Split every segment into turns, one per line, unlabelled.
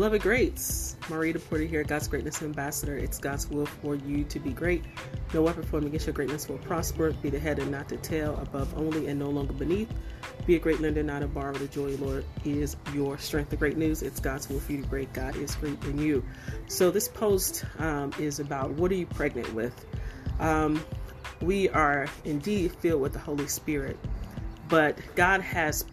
Beloved greats, Marrita Porter here, God's Greatness Ambassador. It's God's will for you to be great. No weapon formed against your greatness will prosper. Be the head and not the tail, above only and no longer beneath. Be a great lender, not a borrower. The joy, Lord, is your strength. The great news, it's God's will for you to be great. God is great in you. So this post um, is about what are you pregnant with? Um, we are indeed filled with the Holy Spirit, but God has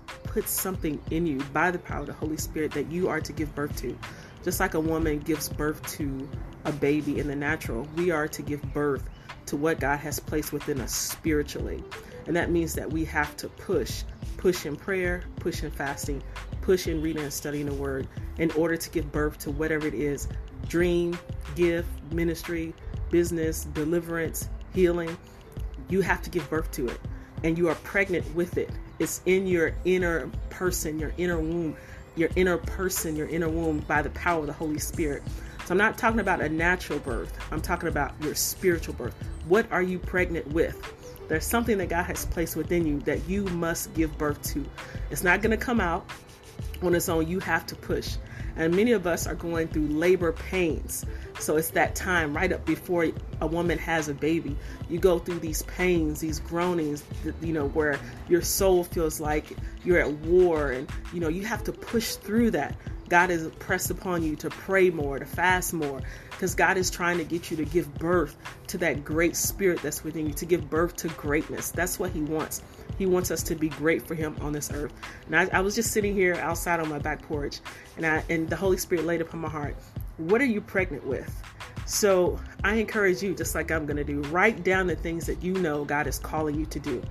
something in you by the power of the Holy Spirit that you are to give birth to. Just like a woman gives birth to a baby in the natural, we are to give birth to what God has placed within us spiritually. And that means that we have to push, push in prayer, push in fasting, push in reading and studying the word in order to give birth to whatever it is dream, gift, ministry, business, deliverance, healing. You have to give birth to it. And you are pregnant with it it's in your inner person, your inner womb, your inner person, your inner womb by the power of the Holy Spirit. So I'm not talking about a natural birth. I'm talking about your spiritual birth. What are you pregnant with? There's something that God has placed within you that you must give birth to. It's not going to come out on its own. You have to push. And many of us are going through labor pains. So it's that time right up before a woman has a baby. You go through these pains, these groanings, you know, where your soul feels like you're at war and, you know, you have to push through that. God is pressed upon you to pray more, to fast more, because God is trying to get you to give birth to that great spirit that's within you, to give birth to greatness. That's what He wants. He wants us to be great for Him on this earth. And I, I was just sitting here outside on my back porch, and I and the Holy Spirit laid upon my heart. What are you pregnant with? So I encourage you, just like I'm going to do, write down the things that you know God is calling you to do,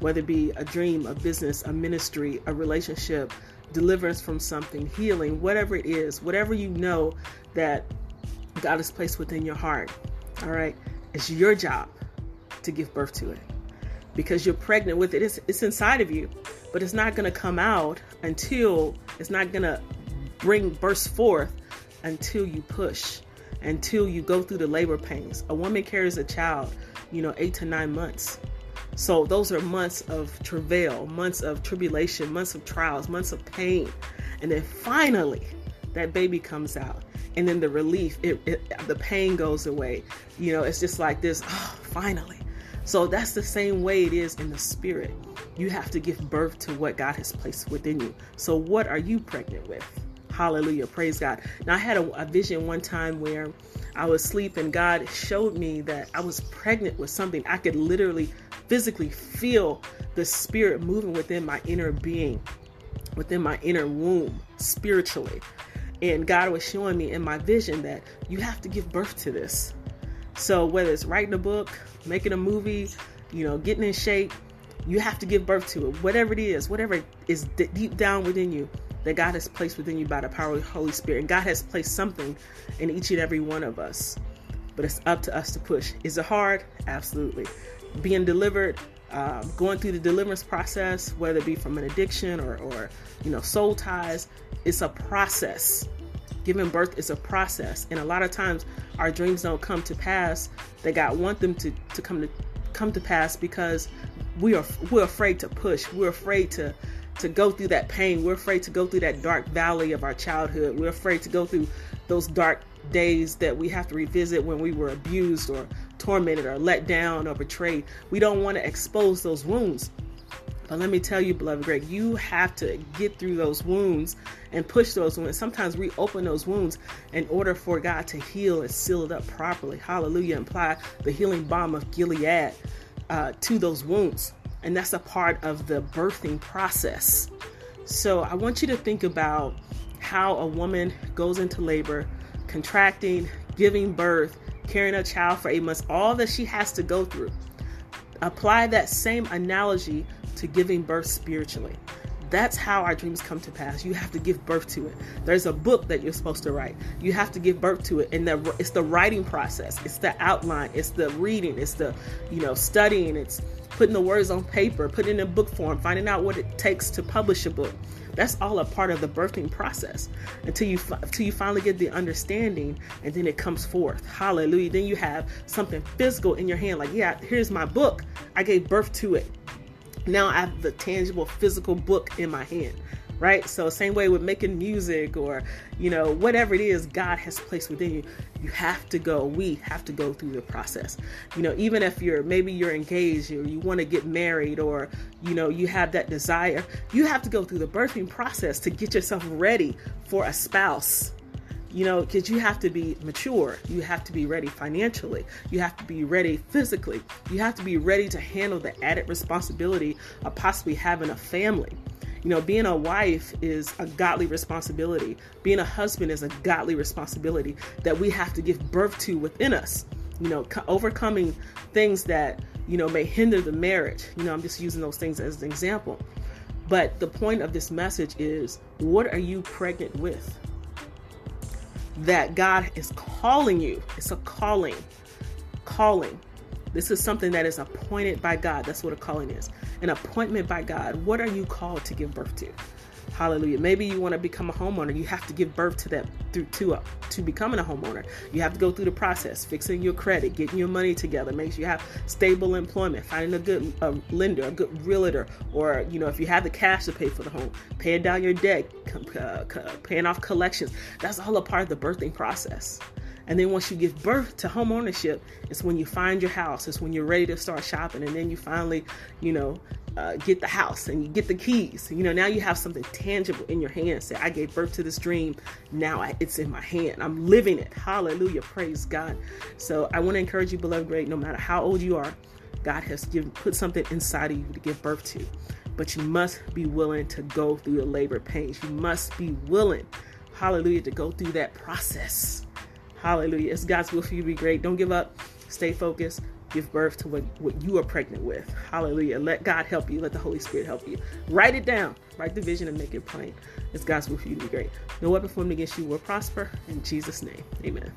whether it be a dream, a business, a ministry, a relationship, deliverance from something, healing, whatever it is, whatever you know that God has placed within your heart. All right. It's your job to give birth to it because you're pregnant with it. It's, it's inside of you, but it's not going to come out until it's not going to bring burst forth until you push, until you go through the labor pains. A woman carries a child, you know, eight to nine months. So those are months of travail, months of tribulation, months of trials, months of pain. And then finally, that baby comes out. And then the relief, it, it, the pain goes away. You know, it's just like this, oh, finally. So that's the same way it is in the spirit. You have to give birth to what God has placed within you. So, what are you pregnant with? Hallelujah. Praise God. Now, I had a, a vision one time where I was asleep and God showed me that I was pregnant with something. I could literally physically feel the spirit moving within my inner being, within my inner womb, spiritually. And God was showing me in my vision that you have to give birth to this. So whether it's writing a book, making a movie, you know, getting in shape, you have to give birth to it. Whatever it is, whatever is deep down within you that God has placed within you by the power of the Holy Spirit. And God has placed something in each and every one of us. But it's up to us to push. Is it hard? Absolutely. Being delivered, uh, going through the deliverance process, whether it be from an addiction or, or you know, soul ties, it's a process. Giving birth is a process, and a lot of times our dreams don't come to pass that God want them to, to come to come to pass because we are we're afraid to push. We're afraid to to go through that pain. We're afraid to go through that dark valley of our childhood. We're afraid to go through those dark days that we have to revisit when we were abused or tormented or let down or betrayed. We don't want to expose those wounds. But let me tell you, beloved Greg, you have to get through those wounds and push those wounds. Sometimes reopen those wounds in order for God to heal and seal it up properly. Hallelujah. Apply the healing balm of Gilead uh, to those wounds. And that's a part of the birthing process. So I want you to think about how a woman goes into labor, contracting, giving birth, carrying a child for eight months, all that she has to go through. Apply that same analogy to giving birth spiritually. That's how our dreams come to pass. You have to give birth to it. There's a book that you're supposed to write. You have to give birth to it, and the, it's the writing process. It's the outline. It's the reading. It's the you know studying. It's putting the words on paper, putting it in a book form, finding out what it takes to publish a book. That's all a part of the birthing process until you until you finally get the understanding and then it comes forth. Hallelujah. Then you have something physical in your hand like, yeah, here's my book. I gave birth to it. Now I have the tangible physical book in my hand. right? So same way with making music or you know whatever it is God has placed within you, you have to go. We have to go through the process. You know, even if you're maybe you're engaged or you want to get married or you know you have that desire, you have to go through the birthing process to get yourself ready for a spouse you know, because you have to be mature. You have to be ready financially. You have to be ready physically. You have to be ready to handle the added responsibility of possibly having a family. You know, being a wife is a godly responsibility. Being a husband is a godly responsibility that we have to give birth to within us. You know, overcoming things that, you know, may hinder the marriage. You know, I'm just using those things as an example. But the point of this message is what are you pregnant with? That God is calling you. It's a calling. Calling. This is something that is appointed by God. That's what a calling is. An appointment by God. What are you called to give birth to? Hallelujah. Maybe you want to become a homeowner. You have to give birth to that through to uh, to becoming a homeowner. You have to go through the process, fixing your credit, getting your money together, make sure you have stable employment, finding a good uh, lender, a good realtor, or you know if you have the cash to pay for the home, paying down your debt, paying off collections. That's all a part of the birthing process. And then once you give birth to home ownership, it's when you find your house. It's when you're ready to start shopping, and then you finally, you know, uh, get the house and you get the keys. You know, now you have something tangible in your hand. Say, I gave birth to this dream. Now it's in my hand. I'm living it. Hallelujah. Praise God. So I want to encourage you, beloved, great, no matter how old you are, God has given put something inside of you to give birth to. But you must be willing to go through the labor pains. You must be willing, hallelujah, to go through that process. Hallelujah. It's God's will for you to be great. Don't give up. Stay focused give birth to what, what you are pregnant with. Hallelujah. Let God help you. Let the Holy Spirit help you. Write it down. Write the vision and make it plain. It's God's will for you to be great. No weapon formed against you will prosper. In Jesus' name, amen.